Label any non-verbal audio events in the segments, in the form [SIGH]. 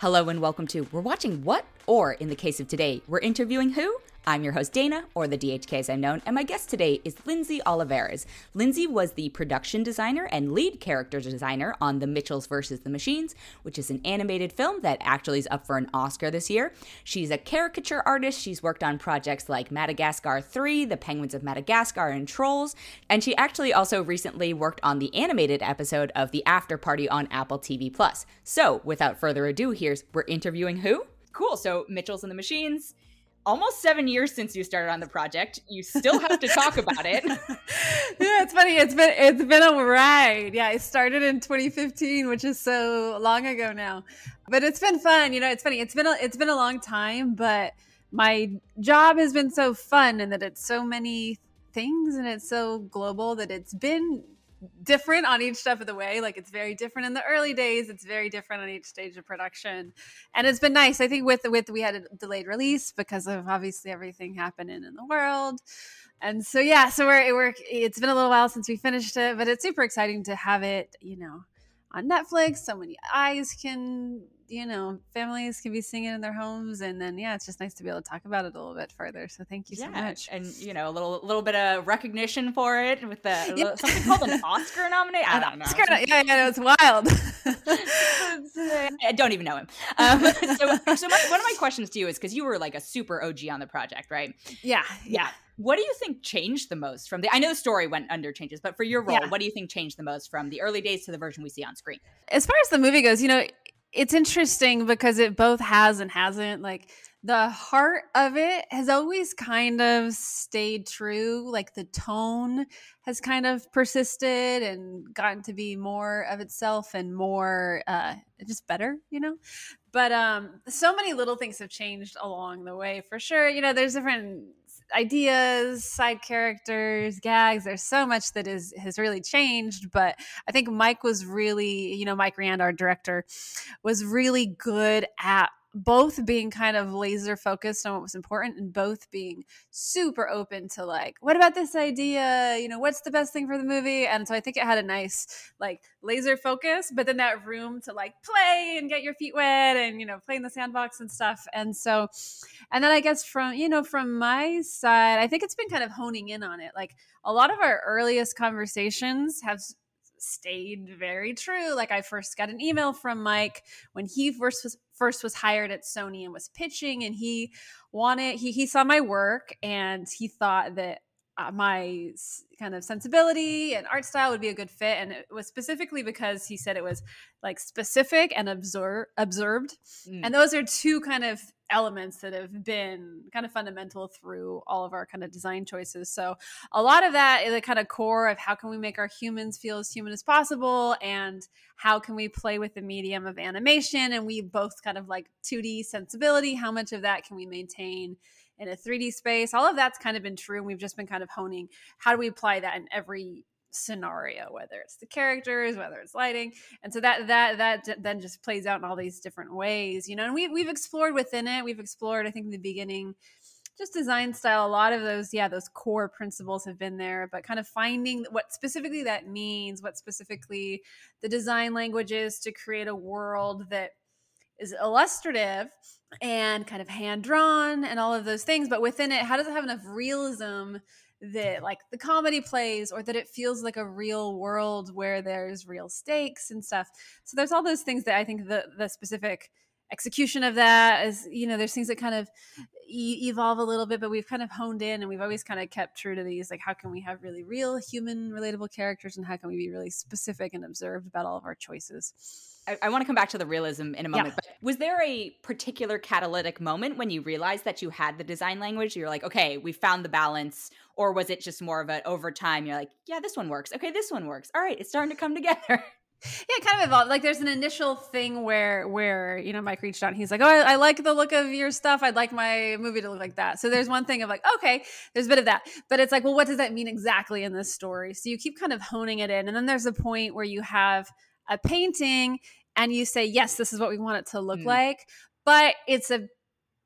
Hello and welcome to We're Watching What? Or in the case of today, we're interviewing who? I'm your host, Dana, or the DHK as I'm known, and my guest today is Lindsey Olivares. Lindsey was the production designer and lead character designer on The Mitchells vs. the Machines, which is an animated film that actually is up for an Oscar this year. She's a caricature artist. She's worked on projects like Madagascar 3, The Penguins of Madagascar, and Trolls. And she actually also recently worked on the animated episode of The After Party on Apple TV Plus. So, without further ado, here's we're interviewing who? Cool. So, Mitchells and the Machines almost seven years since you started on the project. You still have to talk about it. [LAUGHS] yeah, it's funny. It's been it's been a ride. Yeah, I started in 2015, which is so long ago now. But it's been fun. You know, it's funny. It's been a, it's been a long time, but my job has been so fun and that it's so many things and it's so global that it's been different on each step of the way. Like it's very different in the early days. It's very different on each stage of production, and it's been nice. I think with with we had a delayed release because of obviously everything happening in the world, and so yeah, so we're we're it's been a little while since we finished it, but it's super exciting to have it. You know, on Netflix, so many eyes can you know, families can be singing in their homes, and then yeah, it's just nice to be able to talk about it a little bit further. So thank you yeah, so much, and you know, a little little bit of recognition for it with the [LAUGHS] yeah. something called an Oscar nomination. I don't know. Oscar, yeah, yeah, it's wild. [LAUGHS] I don't even know him. Um, so, so my, one of my questions to you is because you were like a super OG on the project, right? Yeah, yeah. What do you think changed the most from the? I know the story went under changes, but for your role, yeah. what do you think changed the most from the early days to the version we see on screen? As far as the movie goes, you know, it's interesting because it both has and hasn't. Like the heart of it has always kind of stayed true. Like the tone has kind of persisted and gotten to be more of itself and more uh, just better, you know. But um, so many little things have changed along the way for sure. You know, there's different ideas, side characters, gags. There's so much that is has really changed. But I think Mike was really, you know, Mike Rianda, our director, was really good at both being kind of laser focused on what was important and both being super open to like what about this idea? You know what's the best thing for the movie? And so i think it had a nice like laser focus but then that room to like play and get your feet wet and you know play in the sandbox and stuff. And so and then i guess from you know from my side i think it's been kind of honing in on it. Like a lot of our earliest conversations have stayed very true. Like I first got an email from Mike when he first was first was hired at Sony and was pitching and he wanted he he saw my work and he thought that my kind of sensibility and art style would be a good fit and it was specifically because he said it was like specific and absor- observed mm. and those are two kind of elements that have been kind of fundamental through all of our kind of design choices so a lot of that is a kind of core of how can we make our humans feel as human as possible and how can we play with the medium of animation and we both kind of like 2d sensibility how much of that can we maintain in a 3D space. All of that's kind of been true. And we've just been kind of honing how do we apply that in every scenario whether it's the characters whether it's lighting and so that that that then just plays out in all these different ways you know and we, we've explored within it we've explored i think in the beginning just design style a lot of those yeah those core principles have been there but kind of finding what specifically that means what specifically the design language is to create a world that is illustrative and kind of hand drawn and all of those things but within it how does it have enough realism that like the comedy plays or that it feels like a real world where there's real stakes and stuff? So there's all those things that i think the the specific execution of that is you know there's things that kind of e- evolve a little bit but we've kind of honed in and we've always kind of kept true to these like how can we have really real human relatable characters and how can we be really specific and observed about all of our choices I, I want to come back to the realism in a moment, yeah. but was there a particular catalytic moment when you realized that you had the design language? You're like, okay, we found the balance, or was it just more of an over time? You're like, yeah, this one works. Okay, this one works. All right, it's starting to come [LAUGHS] together. Yeah, it kind of evolved. Like there's an initial thing where where you know Mike reached out. and He's like, "Oh, I, I, like the look of your stuff. I'd like my movie to look like that." So there's one thing of like, okay, there's a bit of that, but it's like, well, what does that mean exactly in this story? So you keep kind of honing it in, and then there's a point where you have a painting and you say, yes, this is what we want it to look mm. like, but it's a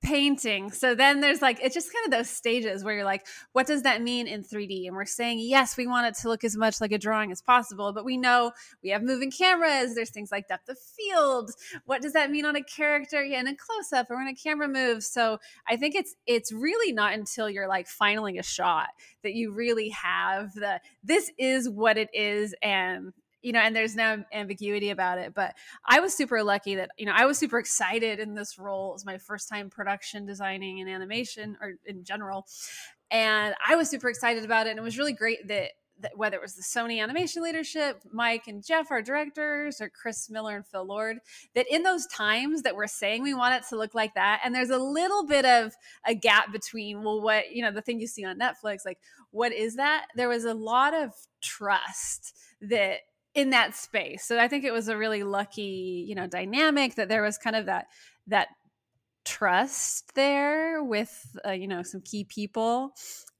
painting. So then there's like, it's just kind of those stages where you're like, what does that mean in 3D? And we're saying, yes, we want it to look as much like a drawing as possible, but we know we have moving cameras. There's things like depth of field. What does that mean on a character yeah, in a close up or when a camera moves? So I think it's, it's really not until you're like finaling a shot that you really have the, this is what it is. And you know, and there's no ambiguity about it. But I was super lucky that, you know, I was super excited in this role. It was my first time production designing and animation or in general. And I was super excited about it. And it was really great that that whether it was the Sony animation leadership, Mike and Jeff, our directors, or Chris Miller and Phil Lord, that in those times that we're saying we want it to look like that, and there's a little bit of a gap between, well, what, you know, the thing you see on Netflix, like, what is that? There was a lot of trust that in that space. So I think it was a really lucky, you know, dynamic that there was kind of that that trust there with uh, you know some key people.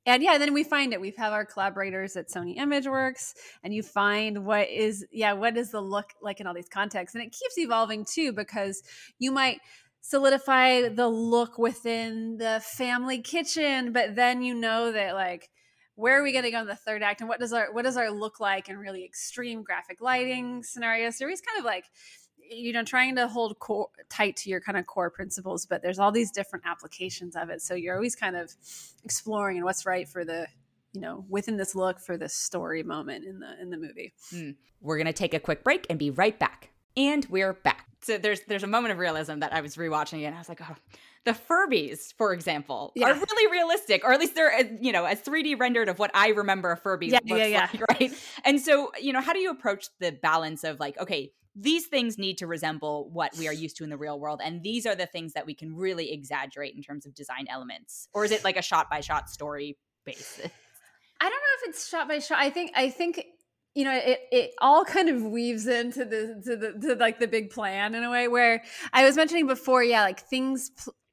And yeah, then we find it. We have our collaborators at Sony ImageWorks, and you find what is yeah, what is the look like in all these contexts, and it keeps evolving too because you might solidify the look within the family kitchen, but then you know that like where are we going to go in the third act and what does our what does our look like in really extreme graphic lighting scenarios so he's kind of like you know trying to hold core, tight to your kind of core principles but there's all these different applications of it. So you're always kind of exploring and what's right for the you know within this look for this story moment in the in the movie. Mm. we're going to take a quick break and be right back. And we're back. So there's there's a moment of realism that i was rewatching it and i was like oh the Furbies, for example, yeah. are really realistic, or at least they're uh, you know as 3D rendered of what I remember a Furby yeah, looks yeah, like, [LAUGHS] right? And so you know, how do you approach the balance of like, okay, these things need to resemble what we are used to in the real world, and these are the things that we can really exaggerate in terms of design elements, or is it like a shot by shot story basis? I don't know if it's shot by shot. I think I think you know it, it all kind of weaves into the to the to like the big plan in a way where i was mentioning before yeah like things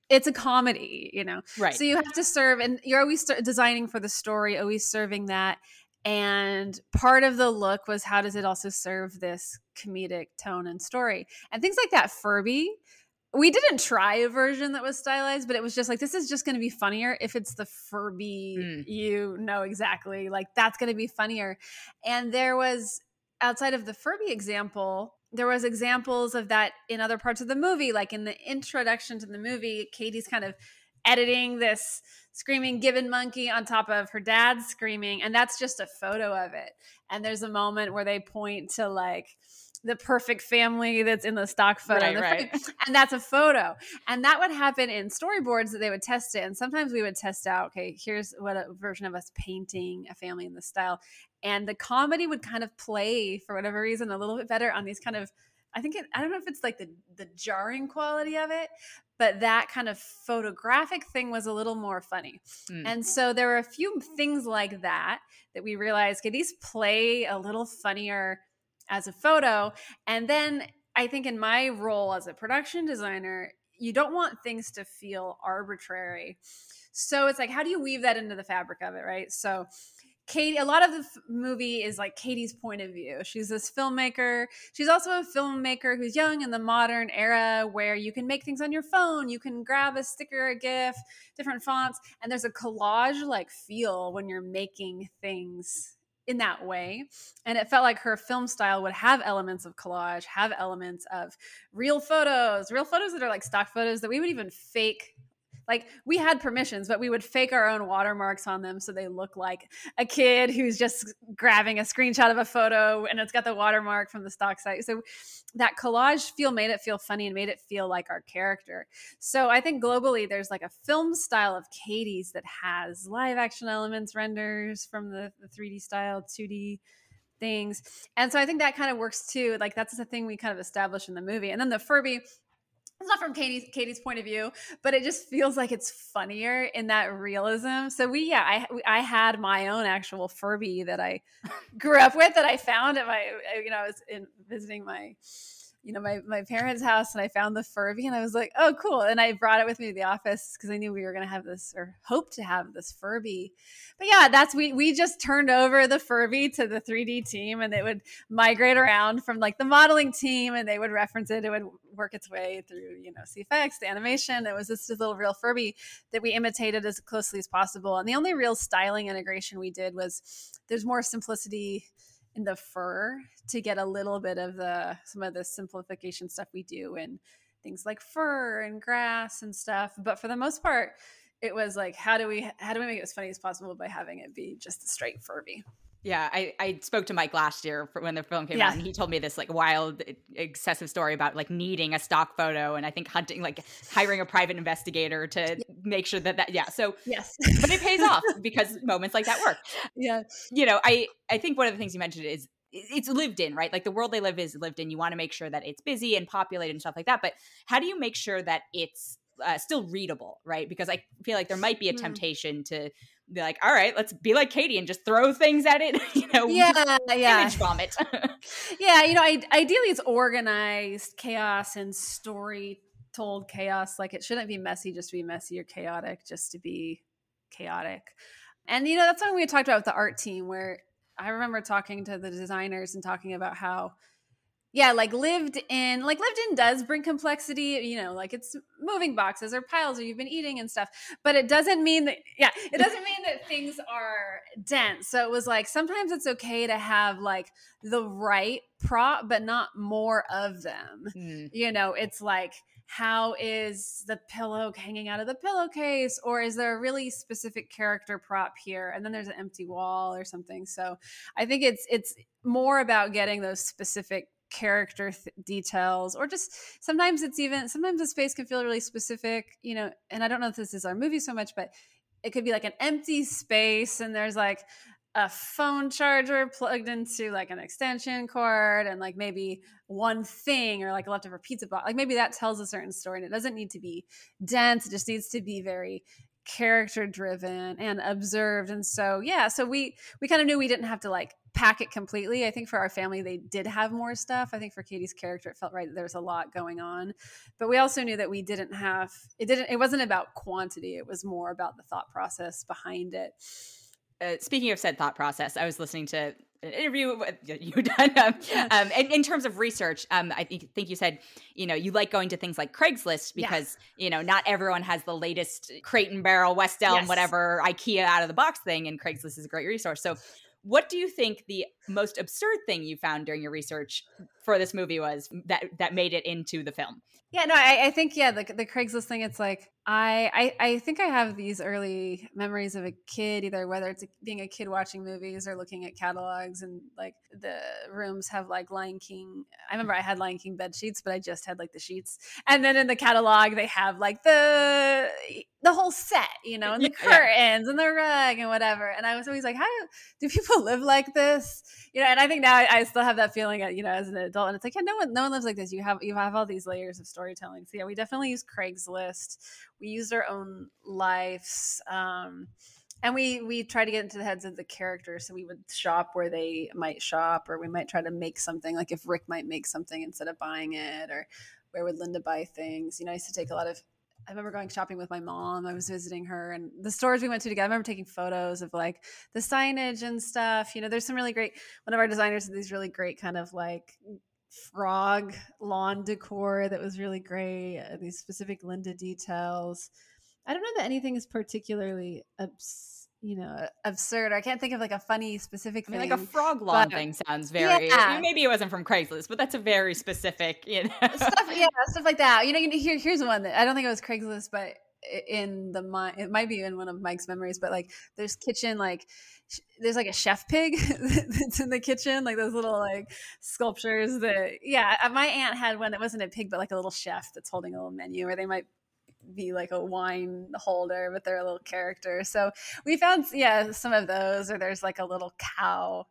it's a comedy, you know. Right. So you have to serve, and you're always designing for the story, always serving that. And part of the look was how does it also serve this comedic tone and story, and things like that. Furby, we didn't try a version that was stylized, but it was just like this is just going to be funnier if it's the Furby. Mm. You know exactly, like that's going to be funnier. And there was outside of the Furby example, there was examples of that in other parts of the movie like in the introduction to the movie katie's kind of editing this screaming gibbon monkey on top of her dad screaming and that's just a photo of it. And there's a moment where they point to like the perfect family that's in the stock photo. Right, right. [LAUGHS] and that's a photo. And that would happen in storyboards that they would test it. And sometimes we would test out okay here's what a version of us painting a family in the style and the comedy would kind of play for whatever reason a little bit better on these kind of I think it, I don't know if it's like the the jarring quality of it, but that kind of photographic thing was a little more funny. Mm. And so there were a few things like that that we realized, okay, these play a little funnier as a photo. And then I think in my role as a production designer, you don't want things to feel arbitrary. So it's like, how do you weave that into the fabric of it, right? So Katie, a lot of the f- movie is like Katie's point of view. She's this filmmaker. She's also a filmmaker who's young in the modern era where you can make things on your phone. You can grab a sticker, a GIF, different fonts, and there's a collage like feel when you're making things in that way. And it felt like her film style would have elements of collage, have elements of real photos, real photos that are like stock photos that we would even fake like we had permissions, but we would fake our own watermarks on them so they look like a kid who's just grabbing a screenshot of a photo and it's got the watermark from the stock site. So that collage feel made it feel funny and made it feel like our character. So I think globally there's like a film style of Katie's that has live action elements, renders from the, the 3D style, 2D things. And so I think that kind of works too. Like that's the thing we kind of established in the movie. And then the Furby it's not from Katie's Katie's point of view, but it just feels like it's funnier in that realism. So we, yeah, I I had my own actual Furby that I grew up with that I found at my, uh, you know, I was in visiting my you know, my, my parents' house and I found the Furby and I was like, oh, cool. And I brought it with me to the office because I knew we were going to have this or hope to have this Furby. But yeah, that's, we, we just turned over the Furby to the 3D team and it would migrate around from like the modeling team and they would reference it. It would work its way through, you know, CFX, the animation. It was this little real Furby that we imitated as closely as possible. And the only real styling integration we did was there's more simplicity in the fur to get a little bit of the some of the simplification stuff we do and things like fur and grass and stuff but for the most part it was like how do we how do we make it as funny as possible by having it be just a straight furby yeah, I, I spoke to Mike last year when the film came yeah. out, and he told me this like wild, excessive story about like needing a stock photo, and I think hunting, like hiring a private investigator to yeah. make sure that that yeah. So yes, but it pays off [LAUGHS] because moments like that work. Yeah, you know, I I think one of the things you mentioned is it's lived in, right? Like the world they live is lived in. You want to make sure that it's busy and populated and stuff like that. But how do you make sure that it's uh, still readable, right? Because I feel like there might be a mm. temptation to be like, all right, let's be like Katie and just throw things at it, [LAUGHS] you know, yeah, yeah, image vomit. [LAUGHS] yeah, you know, I, ideally it's organized chaos and story told chaos. Like it shouldn't be messy just to be messy or chaotic just to be chaotic. And you know, that's something we talked about with the art team where I remember talking to the designers and talking about how yeah like lived in like lived in does bring complexity you know like it's moving boxes or piles or you've been eating and stuff but it doesn't mean that yeah it doesn't mean that things are dense. So it was like sometimes it's okay to have like the right prop but not more of them. Mm. you know it's like how is the pillow hanging out of the pillowcase or is there a really specific character prop here? And then there's an empty wall or something. So i think it's it's more about getting those specific character th- details or just sometimes it's even sometimes the space can feel really specific you know and i don't know if this is our movie so much but it could be like an empty space and there's like a phone charger plugged into like an extension cord and like maybe one thing or like a leftover pizza box like maybe that tells a certain story and it doesn't need to be dense it just needs to be very character driven and observed and so yeah so we we kind of knew we didn't have to like pack it completely. I think for our family they did have more stuff. I think for katie's character it felt right that there was a lot going on. But we also knew that we didn't have it didn't it wasn't about quantity it was more about the thought process behind it uh, speaking of said thought process i was listening to an interview [LAUGHS] with you done um, um, in, in, terms of research um, i think, think you said you know you like going to things like craigslist because yeah. you know not everyone has the latest crate and barrel west elm yes. whatever ikea out of the box thing and craigslist is a great resource so what do you think the most absurd thing you found during your research for this movie was that that made it into the film yeah no i, I think yeah the, the craigslist thing it's like I, I, I think I have these early memories of a kid, either whether it's being a kid watching movies or looking at catalogs, and like the rooms have like Lion King. I remember I had Lion King bed sheets, but I just had like the sheets, and then in the catalog they have like the the whole set, you know, and the curtains yeah. and the rug and whatever. And I was always like, how do people [LAUGHS] live like this? You know, and I think now I, I still have that feeling, uh, you know, as an adult, and it's like, yeah, no one, no one lives like this. You have you have all these layers of storytelling. So yeah, we definitely use Craigslist we used our own lives um, and we we try to get into the heads of the characters so we would shop where they might shop or we might try to make something like if rick might make something instead of buying it or where would linda buy things you know i used to take a lot of I remember going shopping with my mom. I was visiting her and the stores we went to together. I remember taking photos of like the signage and stuff. You know, there's some really great, one of our designers had these really great kind of like frog lawn decor that was really great. Uh, these specific Linda details. I don't know that anything is particularly abs- you know absurd. I can't think of like a funny specific I mean, like a frog lawn but, thing sounds very. Yeah. maybe it wasn't from Craigslist, but that's a very specific, you know, stuff. Yeah, stuff like that. You know, here, here's one that I don't think it was Craigslist, but in the it might be in one of Mike's memories, but like there's kitchen like there's like a chef pig that's [LAUGHS] in the kitchen, like those little like sculptures that yeah, uh, my aunt had one that wasn't a pig but like a little chef that's holding a little menu or they might be like a wine holder but they're a little character. So we found yeah, some of those or there's like a little cow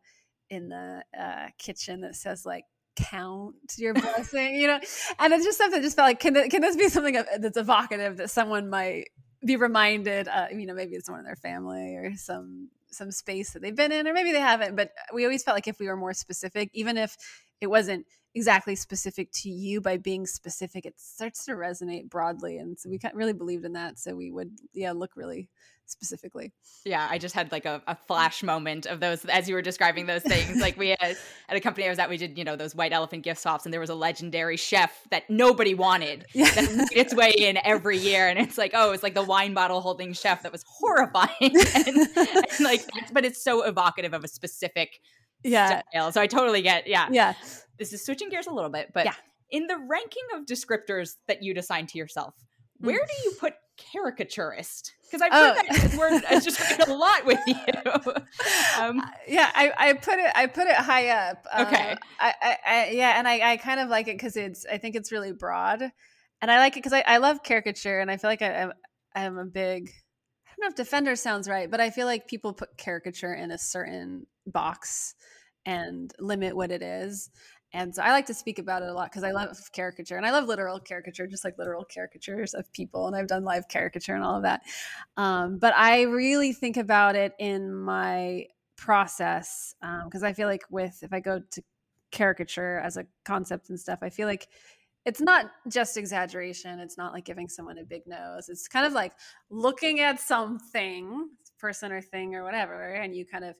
in the uh, kitchen that says like count your blessing, you know? And it's just something just felt like, can, can this be something that's evocative that someone might be reminded, uh, you know, maybe it's someone in their family or some, some space that they've been in, or maybe they haven't, but we always felt like if we were more specific, even if it wasn't exactly specific to you by being specific it starts to resonate broadly and so we mm. really believed in that so we would yeah look really specifically. Yeah i just had like a, a mm. flash moment of those as you were describing those things like we had [LAUGHS] at a company i was at we did you know those white elephant gift swaps and there was a legendary chef that nobody wanted yeah. that made its way in every year and it's like oh it's like the wine bottle holding chef that was horrifying [LAUGHS] and, and like [LAUGHS] but it's so evocative of a specific yeah. style. so i totally get yeah. Yeah this is switching gears a little bit, but yeah. in the ranking of descriptors that you'd assign to yourself, where mm. do you put caricaturist? Because I've heard oh. that word I just read a lot with you. [LAUGHS] um, uh, yeah, I, I, put it I put it high up. Okay. Um, I, I, I, yeah, and I, I kind of like it because it's I think it's really broad, and I like it because I, I love caricature, and I feel like I, I'm, I'm a big I don't know if defender sounds right, but I feel like people put caricature in a certain box and limit what it is. And so I like to speak about it a lot because I love caricature and I love literal caricature, just like literal caricatures of people. And I've done live caricature and all of that. Um, but I really think about it in my process because um, I feel like with if I go to caricature as a concept and stuff, I feel like it's not just exaggeration. It's not like giving someone a big nose. It's kind of like looking at something, person or thing or whatever, and you kind of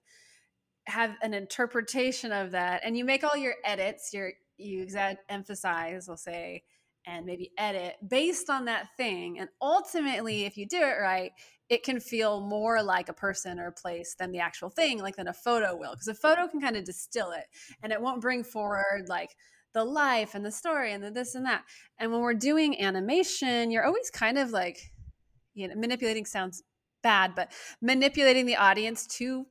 have an interpretation of that and you make all your edits your you exa- emphasize we'll say and maybe edit based on that thing and ultimately if you do it right it can feel more like a person or a place than the actual thing like than a photo will because a photo can kind of distill it and it won't bring forward like the life and the story and the this and that and when we're doing animation you're always kind of like you know manipulating sounds bad but manipulating the audience to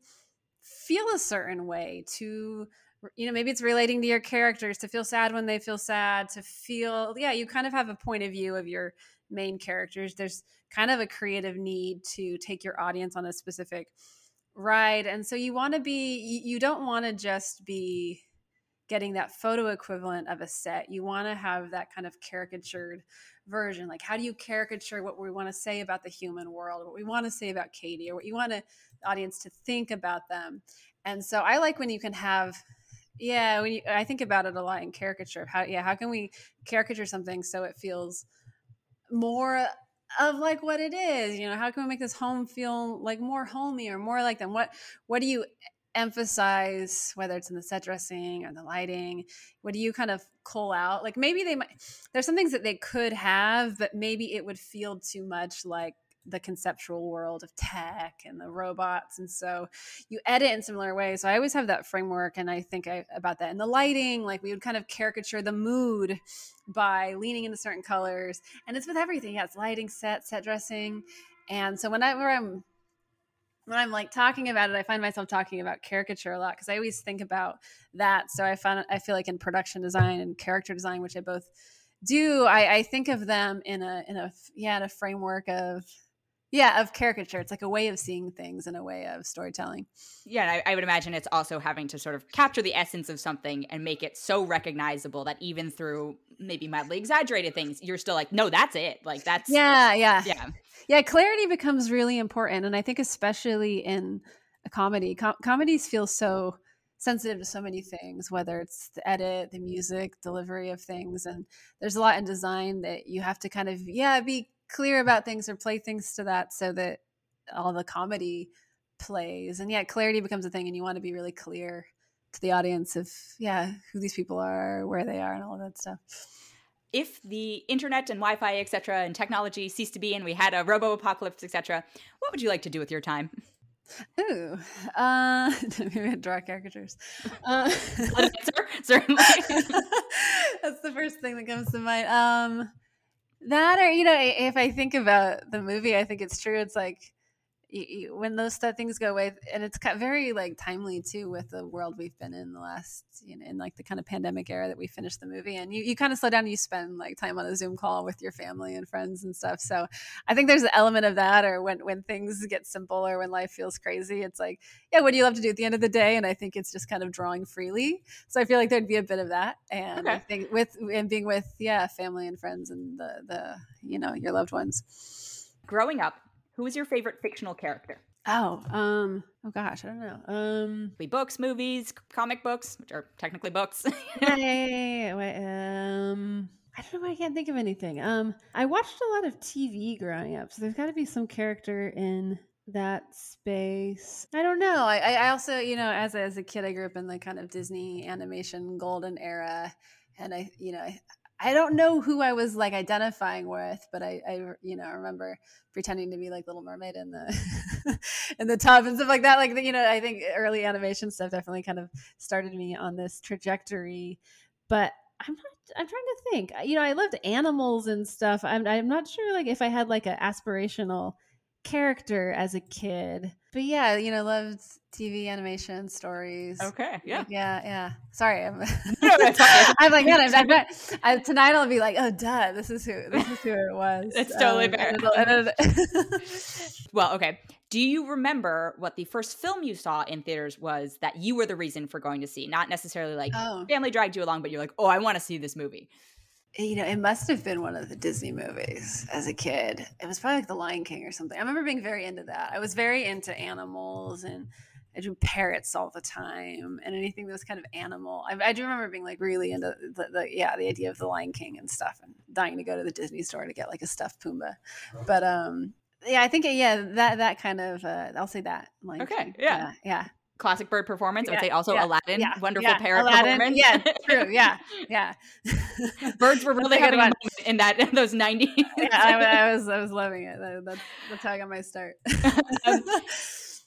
feel a certain way to you know maybe it's relating to your characters to feel sad when they feel sad to feel yeah you kind of have a point of view of your main characters. There's kind of a creative need to take your audience on a specific ride and so you want to be you don't want to just be getting that photo equivalent of a set you want to have that kind of caricatured version like how do you caricature what we want to say about the human world what we want to say about katie or what you want to audience to think about them. And so I like when you can have yeah, when you, I think about it a lot in caricature. How yeah, how can we caricature something so it feels more of like what it is? You know, how can we make this home feel like more homey or more like them? What what do you emphasize whether it's in the set dressing or the lighting what do you kind of cull out? Like maybe they might there's some things that they could have but maybe it would feel too much like the conceptual world of tech and the robots and so you edit in similar ways. So i always have that framework and i think I, about that. And the lighting like we would kind of caricature the mood by leaning into certain colors and it's with everything. Yeah it's lighting set set dressing. And so whenever i'm when I'm like talking about it, I find myself talking about caricature a lot because I always think about that. So I find I feel like in production design and character design, which I both do, I, I think of them in a in a yeah in a framework of yeah of caricature. It's like a way of seeing things and a way of storytelling. Yeah I, I, would imagine it's also having to sort of capture the essence of something and make it so recognizable that even through maybe mildly exaggerated things you're still like no that's it. Like that's yeah yeah. Yeah. Yeah clarity becomes really important and i think especially in a comedy com- comedies feel so sensitive to so many things whether it's the edit the music delivery of things and there's a lot in design that you have to kind of yeah be clear about things or play things to that so that all the comedy plays and yeah clarity becomes a thing and you want to be really clear to the audience of yeah who these people are where they are and all of that stuff if the internet and wi-fi etc and technology ceased to be and we had a robo apocalypse etc what would you like to do with your time Ooh, uh, [LAUGHS] maybe draw caricatures. Uh, [LAUGHS] certainly. [LAUGHS] That's the first thing that comes to mind. Um, that or you know, if I think about the movie, I think it's true. It's like you, you, when those things go away, and it's very like timely too with the world we've been in the last, you know, in like the kind of pandemic era that we finished the movie, and you, you kind of slow down and you spend like time on a Zoom call with your family and friends and stuff. So I think there's an element of that, or when when things get simple or when life feels crazy, it's like, yeah, what do you love to do at the end of the day? And I think it's just kind of drawing freely. So I feel like there'd be a bit of that, and okay. I think with and being with yeah, family and friends and the the you know your loved ones. Growing up, who is your favorite fictional character? Oh, um, oh gosh, I don't know. Um, be books, movies, comic books, which are technically books. [LAUGHS] yeah, yeah, yeah, wait, um, I don't know why I can't think of anything. Um, I watched a lot of TV growing up, so there's got to be some character in that space. I don't know. I, I also, you know, as as a kid, I grew up in the kind of Disney animation golden era, and I, you know, I, I don't know who I was like identifying with, but I, I, you know, remember pretending to be like Little Mermaid in the [LAUGHS] in the tub and stuff like that. Like, you know, I think early animation stuff definitely kind of started me on this trajectory. But I'm not. I'm trying to think. You know, I loved animals and stuff. I'm. I'm not sure like if I had like an aspirational character as a kid. But yeah, you know, loved TV animation stories. Okay, yeah, yeah, yeah. Sorry, I'm. [LAUGHS] I'm like, man, I'm, I'm, I, tonight I'll be like, oh, duh, this is who this is who it was. It's totally um, fair. [LAUGHS] well, okay. Do you remember what the first film you saw in theaters was that you were the reason for going to see? Not necessarily like oh. family dragged you along, but you're like, oh, I want to see this movie you know, it must have been one of the Disney movies as a kid. It was probably like The Lion King or something. I remember being very into that. I was very into animals and I drew parrots all the time and anything that was kind of animal. I, I do remember being like really into the, the, yeah, the idea of The Lion King and stuff and dying to go to the Disney store to get like a stuffed Pumbaa. But, um, yeah, I think, yeah, that, that kind of, uh, I'll say that. Lion okay. King. Yeah. yeah. Yeah classic bird performance. I would say also yeah, Aladdin, yeah, wonderful yeah, parrot Aladdin, performance. Yeah, [LAUGHS] true. Yeah, yeah. [LAUGHS] Birds were really having in that in those nineties. yeah, I, I, was I was loving it. That's, that's how I got my start. [LAUGHS] um,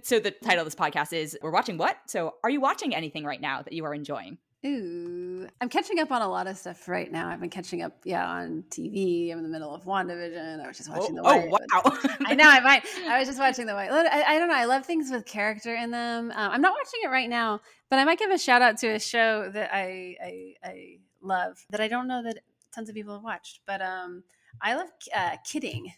so the title of this podcast is "We're watching what." So, are you watching anything right now that you are enjoying? Ooh, I'm catching up on a lot of stuff right now. I've been catching up, yeah, on TV. I'm in the middle of WandaVision. I was just watching oh, the White. Oh, wow. I know. I [LAUGHS] might. I was just watching the White. I, I, don't know. I love things with character in them. Um, I'm not watching it right now, but I might give a shout out to a show that I I, I love that I don't know that tons of people have watched, but um, I love uh, Kidding.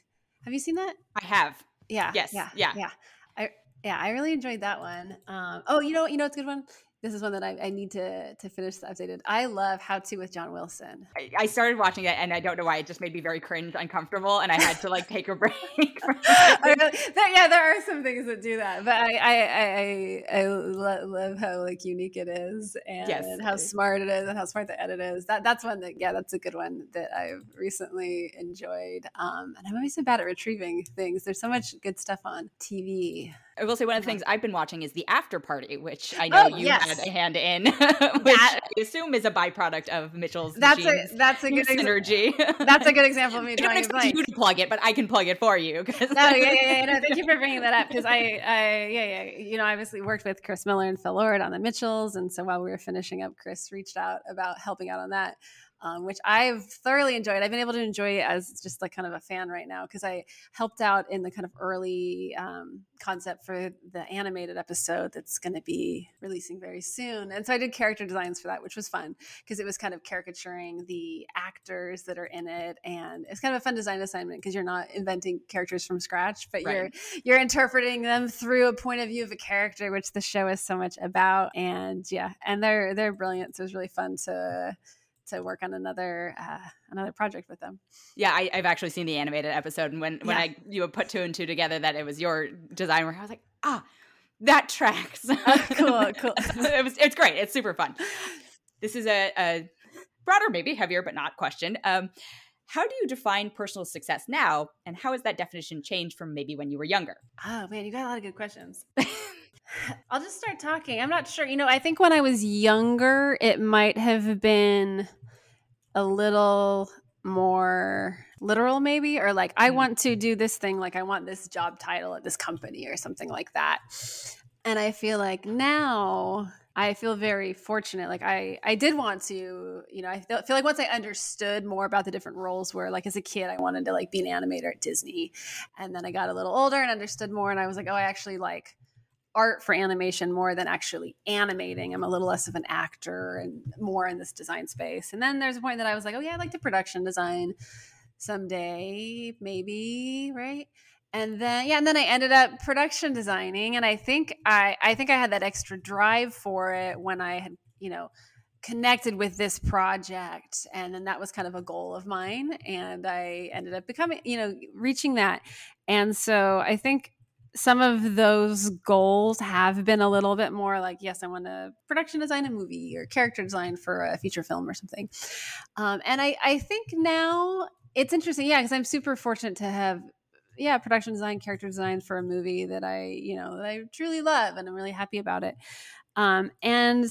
Have you seen that? I have. Yeah. Yes. Yeah. Yeah. Yeah. I yeah, I really enjoyed that one. Um, oh, you know, you know, it's a good one this is one that I, I, need to to finish updated. I love How to with John Wilson. I, I, started watching it and I don't know why it just made me very cringe, uncomfortable, and I had to like take a [LAUGHS] break. [LAUGHS] there, yeah, there are some things that do that, but I I I, I love how like unique it is and yes. how smart it is and how smart the edit is. That that's one that yeah, that's a good one that I've recently enjoyed. Um, and I'm always so bad at retrieving things. There's so much good stuff on TV. I will say one of the uh-huh. things I've been watching is the After Party, which I know oh, you yes. had a hand in, [LAUGHS] which that, I assume is a byproduct of Mitchell's. That's a that's a good synergy. [LAUGHS] that's a good example of me. I don't expect you to plug it, but I can plug it for you. no, yeah, yeah, yeah. No, [LAUGHS] thank you for bringing that up because I, I, yeah, yeah. You know, I obviously worked with Chris Miller and Phil Lord on the Mitchells, and so while we were finishing up, Chris reached out about helping out on that um, which I've thoroughly enjoyed. I've been able to enjoy it as just like kind of a fan right now because I helped out in the kind of early um, concept for the animated episode that's going to be releasing very soon. And so I did character designs for that, which was fun because it was kind of caricaturing the actors that are in it, and it's kind of a fun design assignment because you're not inventing characters from scratch, but right. you're you're interpreting them through a point of view of a character, which the show is so much about. And yeah, and they're they're brilliant. So it was really fun to to work on another uh, another project with them. Yeah, I, have actually seen the animated episode, and when when yeah. I you put two and two together that it was your design work, I was like, ah, that tracks. [LAUGHS] Oh, cool, cool. [LAUGHS] it was it's great. It's super fun. This is a, a broader, maybe heavier, but not question. Um, how do you define personal success now, and how has that definition changed from maybe when you were younger? Oh man, you got a lot of good questions. [LAUGHS] I'll just start talking. I'm not sure. You know, I think when I was younger, it might have been a little more literal, maybe, or like, I mm. want to do this thing, like, I want this job title at this company or something like that. And I feel like now I feel very fortunate. Like I, I did want to, you know, I feel, feel like once I understood more about the different roles where like as a kid, I wanted to like be an animator at Disney. And then I got a little older and understood more. And I was like, oh, I actually like art for animation more than actually animating. I'm a little less of an actor and more in this design space. And then there's a point that I was like, oh yeah, I'd like to production design someday, maybe, right? And then yeah, and then I ended up production designing and I think I I think I had that extra drive for it when I had, you know, connected with this project and then that was kind of a goal of mine and I ended up becoming, you know, reaching that. And so I think some of those goals have been a little bit more like, yes, I want to production design a movie or character design for a feature film or something. Um, and I, I think now it's interesting, yeah, because I'm super fortunate to have, yeah, production design, character design for a movie that I, you know, I truly love and I'm really happy about it. Um, and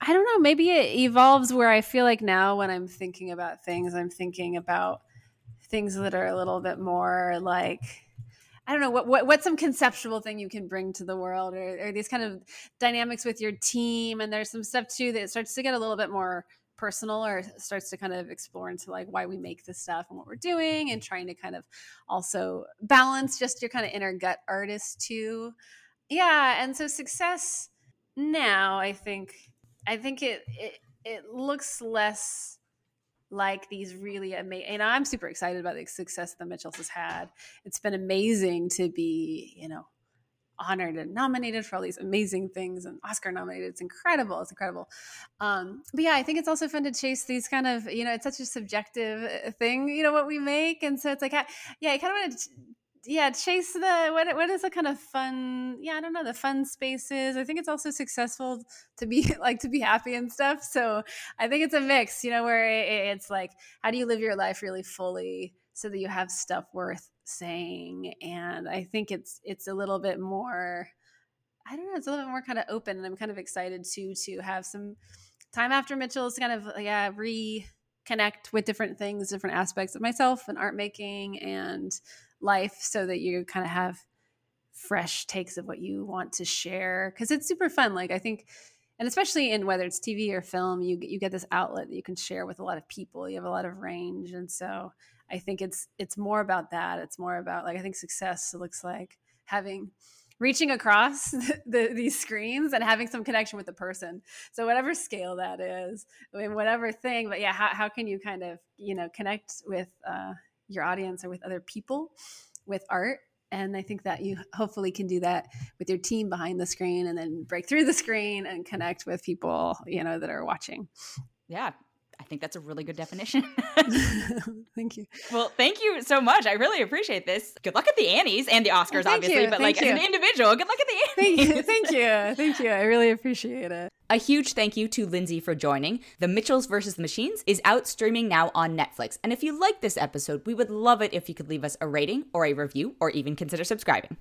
I don't know, maybe it evolves where I feel like now when I'm thinking about things, I'm thinking about things that are a little bit more like I don't know what, what what's some conceptual thing you can bring to the world, or, or these kind of dynamics with your team. And there's some stuff too that starts to get a little bit more personal, or starts to kind of explore into like why we make this stuff and what we're doing, and trying to kind of also balance just your kind of inner gut artist too. Yeah, and so success now, I think, I think it it it looks less like these really amazing and i'm super excited about the success that the mitchells has had. It's been amazing to be you know honored and nominated for all these amazing things and oscar nominated. It's incredible it's incredible. Um but yeah i think it's also fun to chase these kind of you know it's such a subjective uh, thing you know what we make. And so it's like yeah i kind of want to yeah chase the what what is the kind of fun yeah i don't know the fun spaces i think it's also successful to be [LAUGHS] like to be happy and stuff so i think it's a mix you know where it's like how do you live your life really fully so that you have stuff worth saying and i think it's it's a little bit more i don't know it's a little bit more kind of open and i'm kind of excited to to have some time after mitchell's kind of yeah reconnect with different things different aspects of myself and art making and life so that you kind of have fresh takes of what you want to share because it's super fun like i think and especially in whether it's tv or film you you get this outlet that you can share with a lot of people you have a lot of range and so i think it's it's more about that it's more about like i think success looks like having reaching across [LAUGHS] the, the, these screens and having some connection with the person. So whatever scale that is I mean, whatever thing but yeah how, how can you kind of you know connect with uh, your audience or with other people with art. And i think that you hopefully can do that with your team behind the screen and then break through the screen and connect with people you know that are watching. Yeah I think that's a really good definition. [LAUGHS] [LAUGHS] thank you. Well, thank you so much. I really appreciate this. Good luck at the Annies and the oh, Oscars, well, obviously, you. but like you. as an individual, good luck at the Annies. Thank you. Thank [LAUGHS] you. Thank you. I really appreciate it. A huge thank you to Lindsey for joining. The Mitchells vs. the Machines is out streaming now on Netflix. And if you like this episode, we would love it if you could leave us a rating or a review or even consider subscribing.